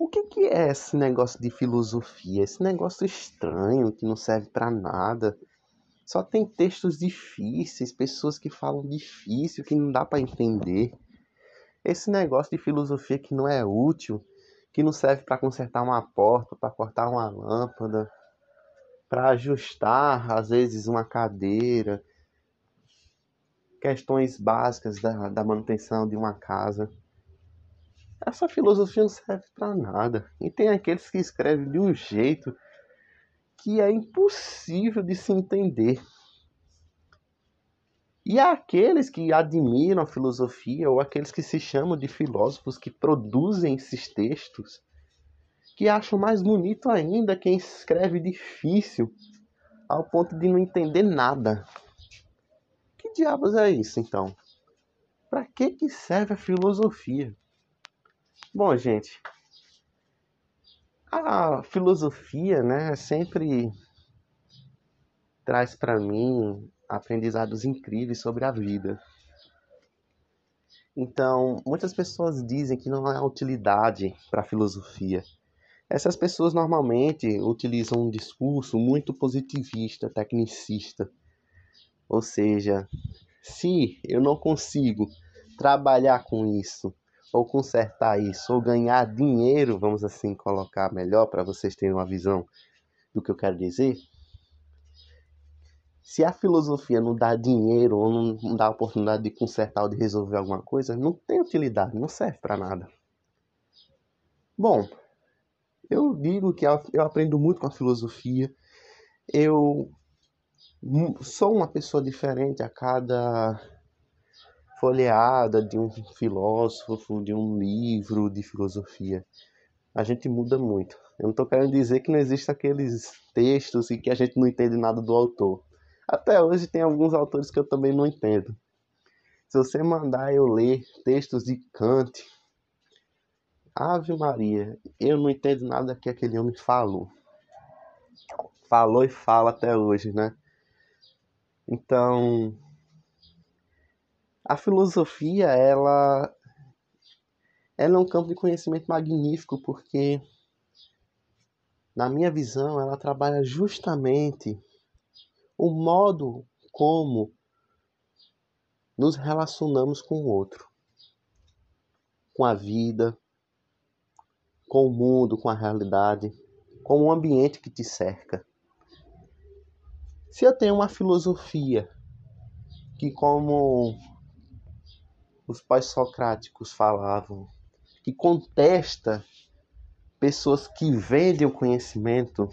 o que, que é esse negócio de filosofia? Esse negócio estranho que não serve para nada. Só tem textos difíceis, pessoas que falam difícil, que não dá para entender. Esse negócio de filosofia que não é útil, que não serve para consertar uma porta, para cortar uma lâmpada, para ajustar às vezes uma cadeira, questões básicas da, da manutenção de uma casa. Essa filosofia não serve para nada. E tem aqueles que escrevem de um jeito que é impossível de se entender. E há aqueles que admiram a filosofia, ou aqueles que se chamam de filósofos, que produzem esses textos, que acham mais bonito ainda quem escreve difícil, ao ponto de não entender nada. Que diabos é isso então? Para que, que serve a filosofia? Bom, gente, a filosofia, né, sempre traz para mim aprendizados incríveis sobre a vida. Então, muitas pessoas dizem que não há utilidade para a filosofia. Essas pessoas normalmente utilizam um discurso muito positivista, tecnicista. Ou seja, se eu não consigo trabalhar com isso, ou consertar isso, ou ganhar dinheiro, vamos assim colocar melhor para vocês terem uma visão do que eu quero dizer. Se a filosofia não dá dinheiro ou não dá oportunidade de consertar ou de resolver alguma coisa, não tem utilidade, não serve para nada. Bom, eu digo que eu aprendo muito com a filosofia. Eu sou uma pessoa diferente a cada folheada de um filósofo, de um livro de filosofia. A gente muda muito. Eu não estou querendo dizer que não existem aqueles textos e que a gente não entende nada do autor. Até hoje tem alguns autores que eu também não entendo. Se você mandar eu ler textos de Kant, Ave Maria, eu não entendo nada que aquele homem falou. Falou e fala até hoje, né? Então, a filosofia, ela, ela é um campo de conhecimento magnífico porque, na minha visão, ela trabalha justamente o modo como nos relacionamos com o outro, com a vida, com o mundo, com a realidade, com o ambiente que te cerca. Se eu tenho uma filosofia que, como os pós-socráticos falavam, que contesta pessoas que vendem o conhecimento,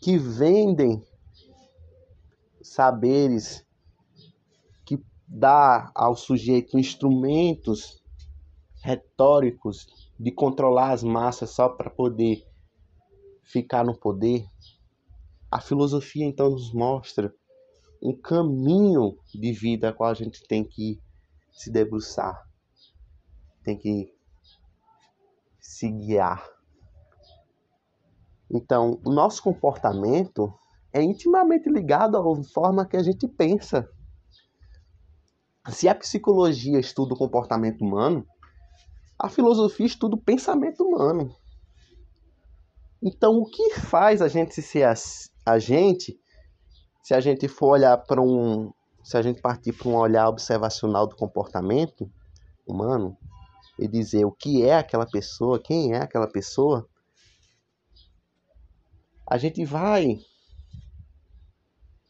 que vendem saberes, que dá ao sujeito instrumentos retóricos de controlar as massas só para poder ficar no poder. A filosofia então nos mostra um caminho de vida a qual a gente tem que se debruçar, tem que se guiar. Então, o nosso comportamento é intimamente ligado à forma que a gente pensa. Se a psicologia estuda o comportamento humano, a filosofia estuda o pensamento humano. Então, o que faz a gente ser a gente, se a gente for olhar para um, se a gente partir para um olhar observacional do comportamento humano e dizer o que é aquela pessoa, quem é aquela pessoa, a gente vai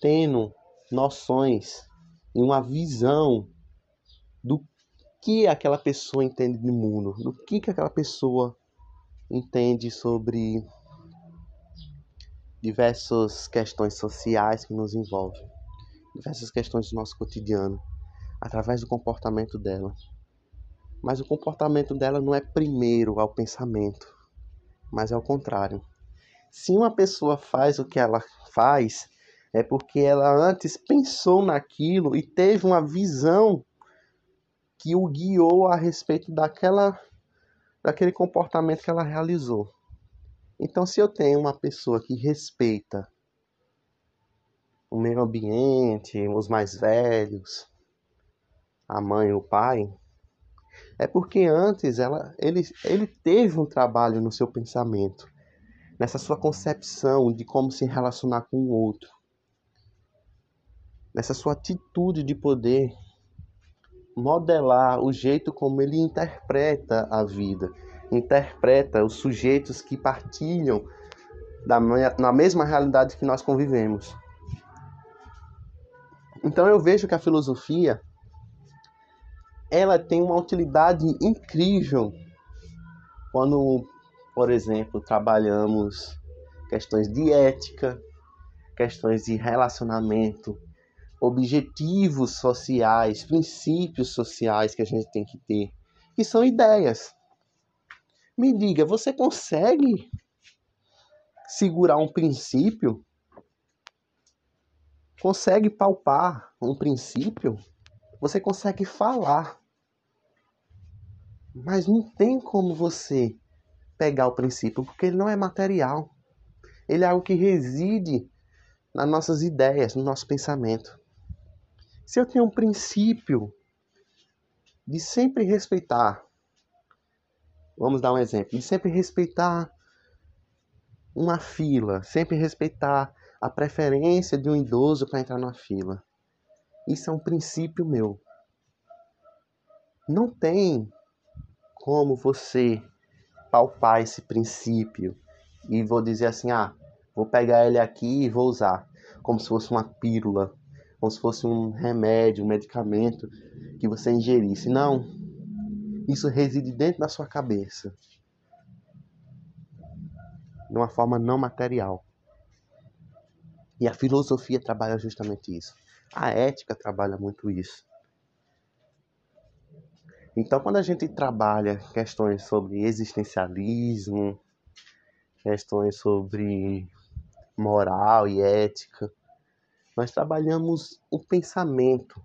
tendo noções e uma visão do que aquela pessoa entende do mundo, do que, que aquela pessoa entende sobre diversas questões sociais que nos envolvem diversas questões do nosso cotidiano através do comportamento dela. Mas o comportamento dela não é primeiro ao pensamento, mas é ao contrário. Se uma pessoa faz o que ela faz, é porque ela antes pensou naquilo e teve uma visão que o guiou a respeito daquela daquele comportamento que ela realizou. Então, se eu tenho uma pessoa que respeita o meio ambiente, os mais velhos, a mãe, o pai, É porque antes ela, ele, ele teve um trabalho no seu pensamento, nessa sua concepção de como se relacionar com o outro, nessa sua atitude de poder modelar o jeito como ele interpreta a vida, interpreta os sujeitos que partilham da, na mesma realidade que nós convivemos. Então eu vejo que a filosofia ela tem uma utilidade incrível quando, por exemplo, trabalhamos questões de ética, questões de relacionamento, objetivos sociais, princípios sociais que a gente tem que ter, que são ideias. Me diga, você consegue segurar um princípio? Consegue palpar um princípio? Você consegue falar. Mas não tem como você pegar o princípio, porque ele não é material. Ele é algo que reside nas nossas ideias, no nosso pensamento. Se eu tenho um princípio de sempre respeitar, vamos dar um exemplo, de sempre respeitar uma fila, sempre respeitar a preferência de um idoso para entrar na fila. Isso é um princípio meu. Não tem como você palpar esse princípio e vou dizer assim: ah, vou pegar ele aqui e vou usar, como se fosse uma pílula como se fosse um remédio, um medicamento que você ingerisse. Não. Isso reside dentro da sua cabeça. De uma forma não material. E a filosofia trabalha justamente isso. A ética trabalha muito isso. Então, quando a gente trabalha questões sobre existencialismo, questões sobre moral e ética, nós trabalhamos o pensamento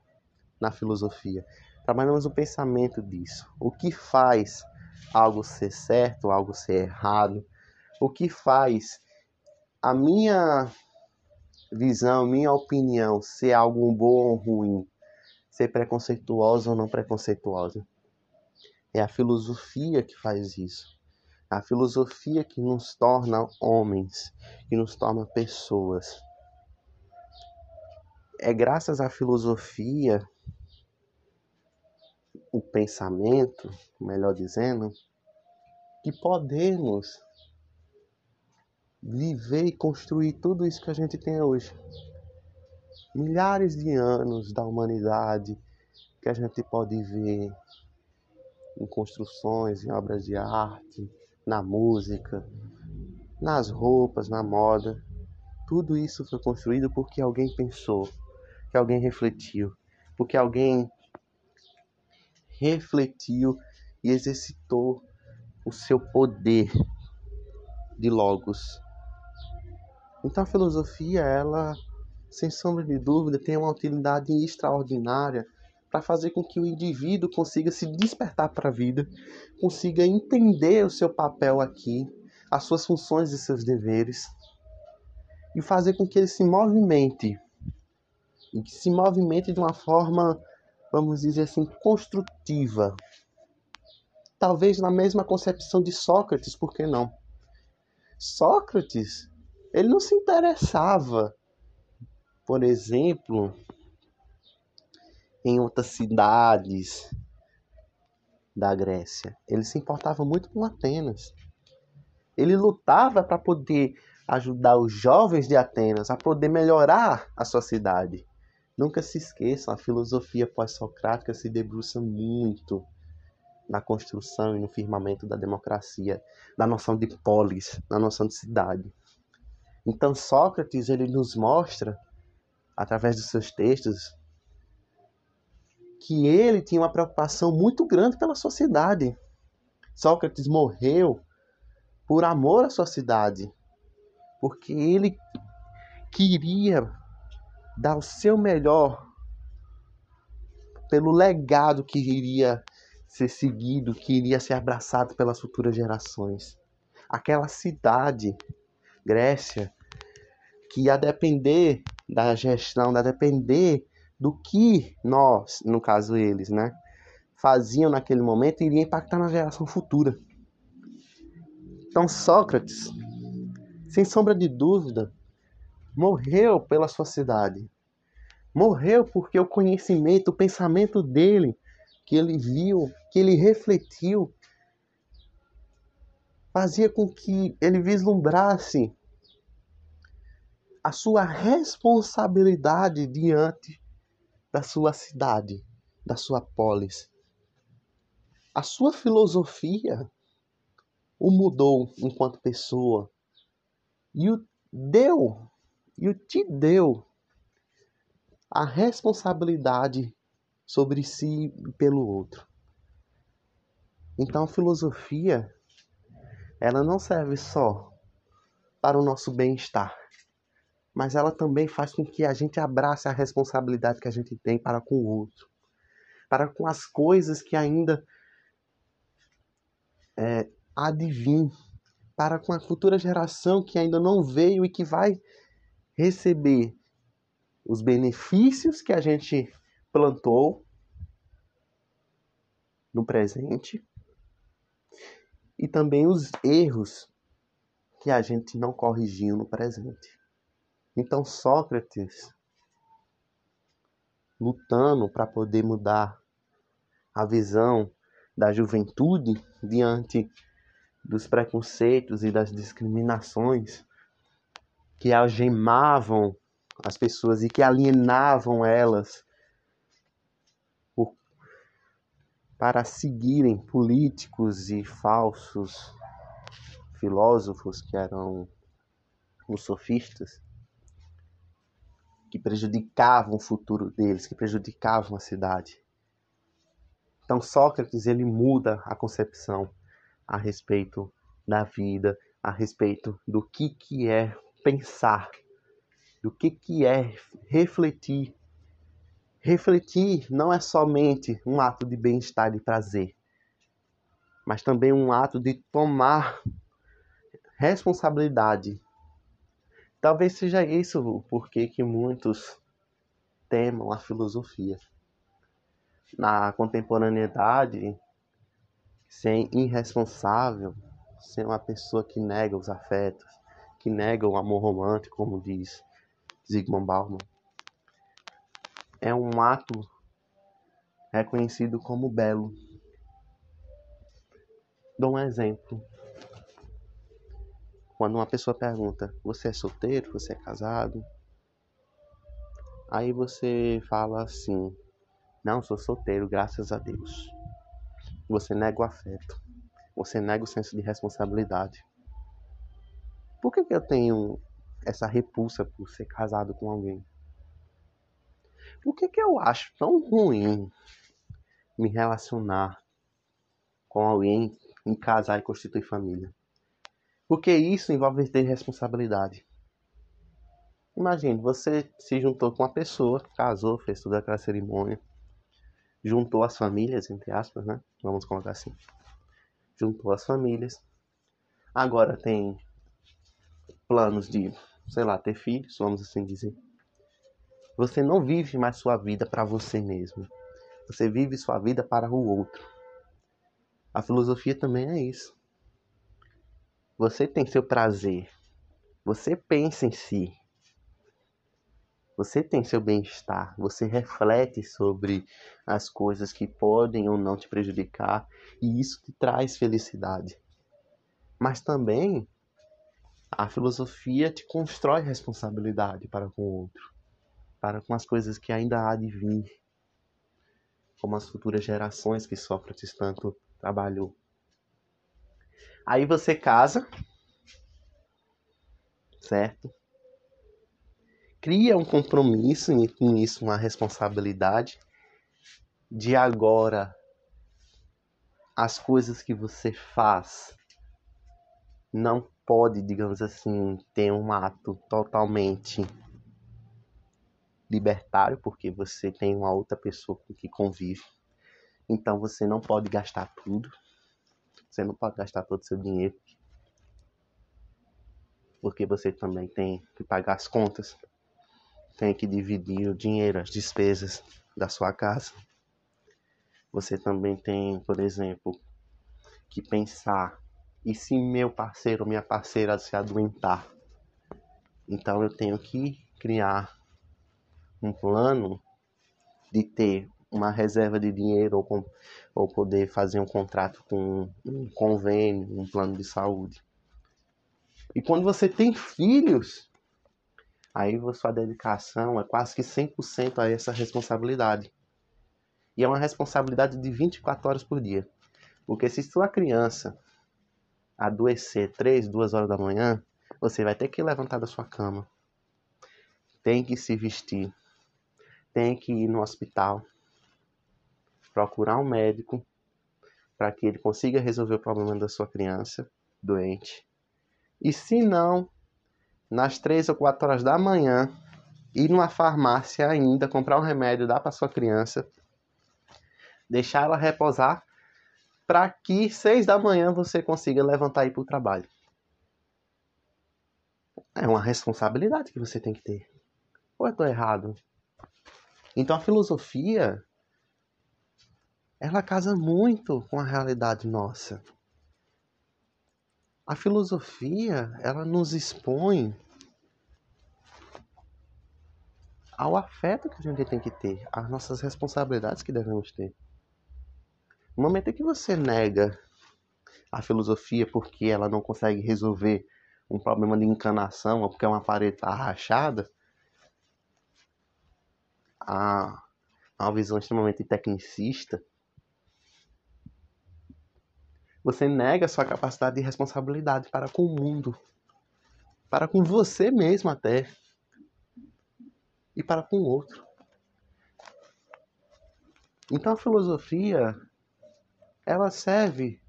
na filosofia. Trabalhamos o pensamento disso. O que faz algo ser certo, algo ser errado? O que faz a minha visão, minha opinião ser algo bom ou ruim? Ser preconceituosa ou não preconceituosa? É a filosofia que faz isso. A filosofia que nos torna homens, que nos torna pessoas é graças à filosofia, o pensamento, melhor dizendo, que podemos viver e construir tudo isso que a gente tem hoje. Milhares de anos da humanidade que a gente pode ver em construções, em obras de arte, na música, nas roupas, na moda. Tudo isso foi construído porque alguém pensou que alguém refletiu, porque alguém refletiu e exercitou o seu poder de logos. Então a filosofia, ela, sem sombra de dúvida, tem uma utilidade extraordinária para fazer com que o indivíduo consiga se despertar para a vida, consiga entender o seu papel aqui, as suas funções e seus deveres, e fazer com que ele se movimente e que se movimente de uma forma, vamos dizer assim, construtiva. Talvez na mesma concepção de Sócrates, por que não? Sócrates, ele não se interessava, por exemplo, em outras cidades da Grécia. Ele se importava muito com Atenas. Ele lutava para poder ajudar os jovens de Atenas a poder melhorar a sua cidade. Nunca se esqueçam, a filosofia pós-socrática se debruça muito na construção e no firmamento da democracia, da noção de polis, da noção de cidade. Então Sócrates ele nos mostra através dos seus textos que ele tinha uma preocupação muito grande pela sociedade. Sócrates morreu por amor à sua cidade, porque ele queria dar o seu melhor pelo legado que iria ser seguido, que iria ser abraçado pelas futuras gerações. Aquela cidade, Grécia, que ia depender da gestão, ia depender do que nós, no caso eles, né, faziam naquele momento iria impactar na geração futura. Então Sócrates, sem sombra de dúvida, morreu pela sua cidade. Morreu porque o conhecimento, o pensamento dele, que ele viu, que ele refletiu, fazia com que ele vislumbrasse a sua responsabilidade diante da sua cidade, da sua polis. A sua filosofia o mudou enquanto pessoa e o deu e o te deu a responsabilidade sobre si e pelo outro. Então a filosofia ela não serve só para o nosso bem-estar, mas ela também faz com que a gente abrace a responsabilidade que a gente tem para com o outro, para com as coisas que ainda é, há de vir, para com a futura geração que ainda não veio e que vai receber os benefícios que a gente plantou no presente e também os erros que a gente não corrigiu no presente. Então Sócrates, lutando para poder mudar a visão da juventude diante dos preconceitos e das discriminações que algemavam as pessoas e que alienavam elas para seguirem políticos e falsos filósofos que eram os sofistas, que prejudicavam o futuro deles, que prejudicavam a cidade. Então Sócrates ele muda a concepção a respeito da vida, a respeito do que que é pensar, do que que é refletir Refletir não é somente um ato de bem-estar e prazer, mas também um ato de tomar responsabilidade. Talvez seja isso o porquê que muitos temam a filosofia. Na contemporaneidade, ser irresponsável, ser uma pessoa que nega os afetos, que nega o amor romântico, como diz Zygmunt Bauman, é um ato reconhecido como belo. Dou um exemplo. Quando uma pessoa pergunta: Você é solteiro? Você é casado? Aí você fala assim: Não, sou solteiro, graças a Deus. Você nega o afeto. Você nega o senso de responsabilidade. Por que, que eu tenho essa repulsa por ser casado com alguém? Por que, que eu acho tão ruim me relacionar com alguém, em casar e constituir família? Porque isso envolve ter responsabilidade. Imagine, você se juntou com uma pessoa, casou, fez toda aquela cerimônia, juntou as famílias, entre aspas, né? Vamos colocar assim. Juntou as famílias. Agora tem planos de, sei lá, ter filhos, vamos assim dizer. Você não vive mais sua vida para você mesmo. Você vive sua vida para o outro. A filosofia também é isso. Você tem seu prazer. Você pensa em si. Você tem seu bem-estar. Você reflete sobre as coisas que podem ou não te prejudicar. E isso te traz felicidade. Mas também a filosofia te constrói responsabilidade para com o outro para com as coisas que ainda há de vir, como as futuras gerações que Sócrates tanto trabalhou. Aí você casa, certo? Cria um compromisso e com isso uma responsabilidade de agora as coisas que você faz não pode, digamos assim, ter um ato totalmente libertário, porque você tem uma outra pessoa com que convive. Então você não pode gastar tudo. Você não pode gastar todo o seu dinheiro. Porque você também tem que pagar as contas. Tem que dividir o dinheiro, as despesas da sua casa. Você também tem, por exemplo, que pensar: e se meu parceiro ou minha parceira se adoentar? Então eu tenho que criar um plano de ter uma reserva de dinheiro ou, com, ou poder fazer um contrato com um convênio, um plano de saúde. E quando você tem filhos, aí sua dedicação é quase que 100% a essa responsabilidade. E é uma responsabilidade de 24 horas por dia. Porque se sua criança adoecer 3, 2 horas da manhã, você vai ter que levantar da sua cama. Tem que se vestir. Tem que ir no hospital. Procurar um médico para que ele consiga resolver o problema da sua criança doente. E se não, nas 3 ou 4 horas da manhã, ir numa farmácia ainda, comprar um remédio, dar para sua criança, deixar ela reposar, para que 6 da manhã você consiga levantar e ir para o trabalho. É uma responsabilidade que você tem que ter. Ou eu estou errado? Então a filosofia ela casa muito com a realidade nossa. A filosofia, ela nos expõe ao afeto que a gente tem que ter, às nossas responsabilidades que devemos ter. No momento em que você nega a filosofia porque ela não consegue resolver um problema de encanação ou porque uma parede rachada, a, a uma visão extremamente tecnicista, você nega sua capacidade de responsabilidade para com o mundo, para com você mesmo até, e para com o outro. Então a filosofia ela serve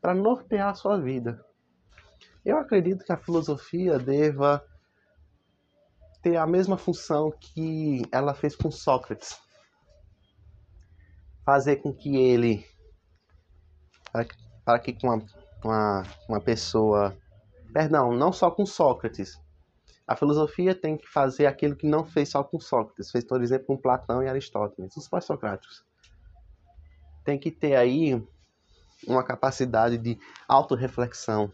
para nortear a sua vida. Eu acredito que a filosofia deva ter a mesma função que ela fez com Sócrates. Fazer com que ele para que, uma, uma, uma pessoa. Perdão, não só com Sócrates. A filosofia tem que fazer aquilo que não fez só com Sócrates, fez, por exemplo, com Platão e Aristóteles, os pós-socráticos. Tem que ter aí uma capacidade de autorreflexão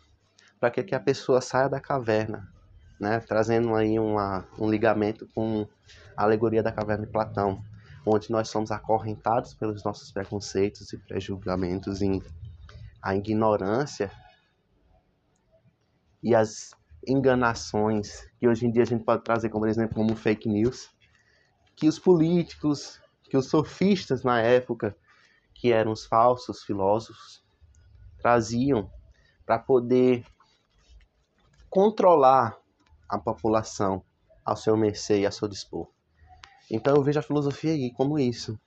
para que a pessoa saia da caverna, né? trazendo aí uma, um ligamento com a alegoria da caverna de Platão, onde nós somos acorrentados pelos nossos preconceitos e pré-julgamentos em a ignorância e as enganações que hoje em dia a gente pode trazer como exemplo como fake news, que os políticos, que os sofistas na época, que eram os falsos filósofos, traziam para poder controlar a população ao seu mercê e a seu dispor. Então eu vejo a filosofia aí como isso,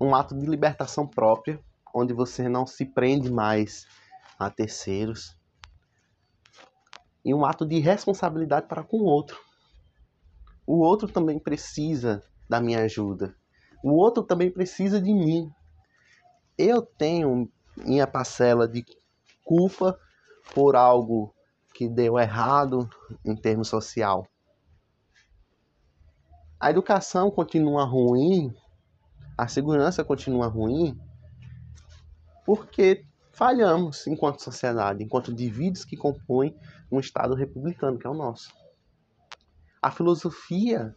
um ato de libertação própria onde você não se prende mais a terceiros. E um ato de responsabilidade para com o outro. O outro também precisa da minha ajuda. O outro também precisa de mim. Eu tenho minha parcela de culpa por algo que deu errado em termos social. A educação continua ruim, a segurança continua ruim, porque falhamos enquanto sociedade, enquanto indivíduos que compõem um Estado republicano, que é o nosso. A filosofia,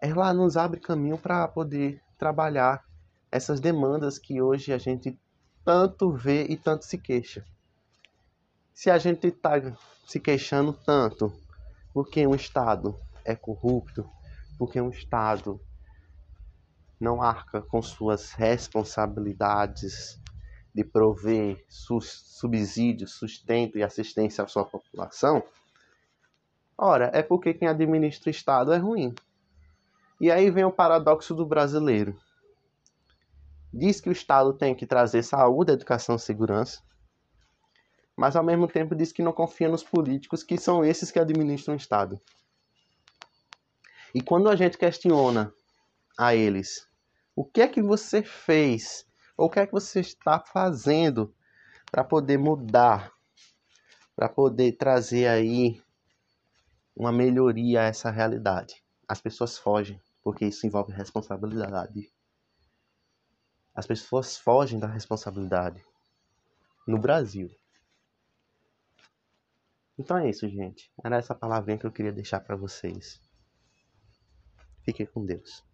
ela nos abre caminho para poder trabalhar essas demandas que hoje a gente tanto vê e tanto se queixa. Se a gente está se queixando tanto porque um Estado é corrupto, porque um Estado não arca com suas responsabilidades de prover subsídio, sustento e assistência à sua população, ora, é porque quem administra o Estado é ruim. E aí vem o paradoxo do brasileiro. Diz que o Estado tem que trazer saúde, educação e segurança, mas ao mesmo tempo diz que não confia nos políticos, que são esses que administram o Estado. E quando a gente questiona a eles, o que é que você fez ou o que é que você está fazendo para poder mudar, para poder trazer aí uma melhoria a essa realidade? As pessoas fogem, porque isso envolve responsabilidade. As pessoas fogem da responsabilidade no Brasil. Então é isso, gente. Era essa palavrinha que eu queria deixar para vocês. Fiquem com Deus.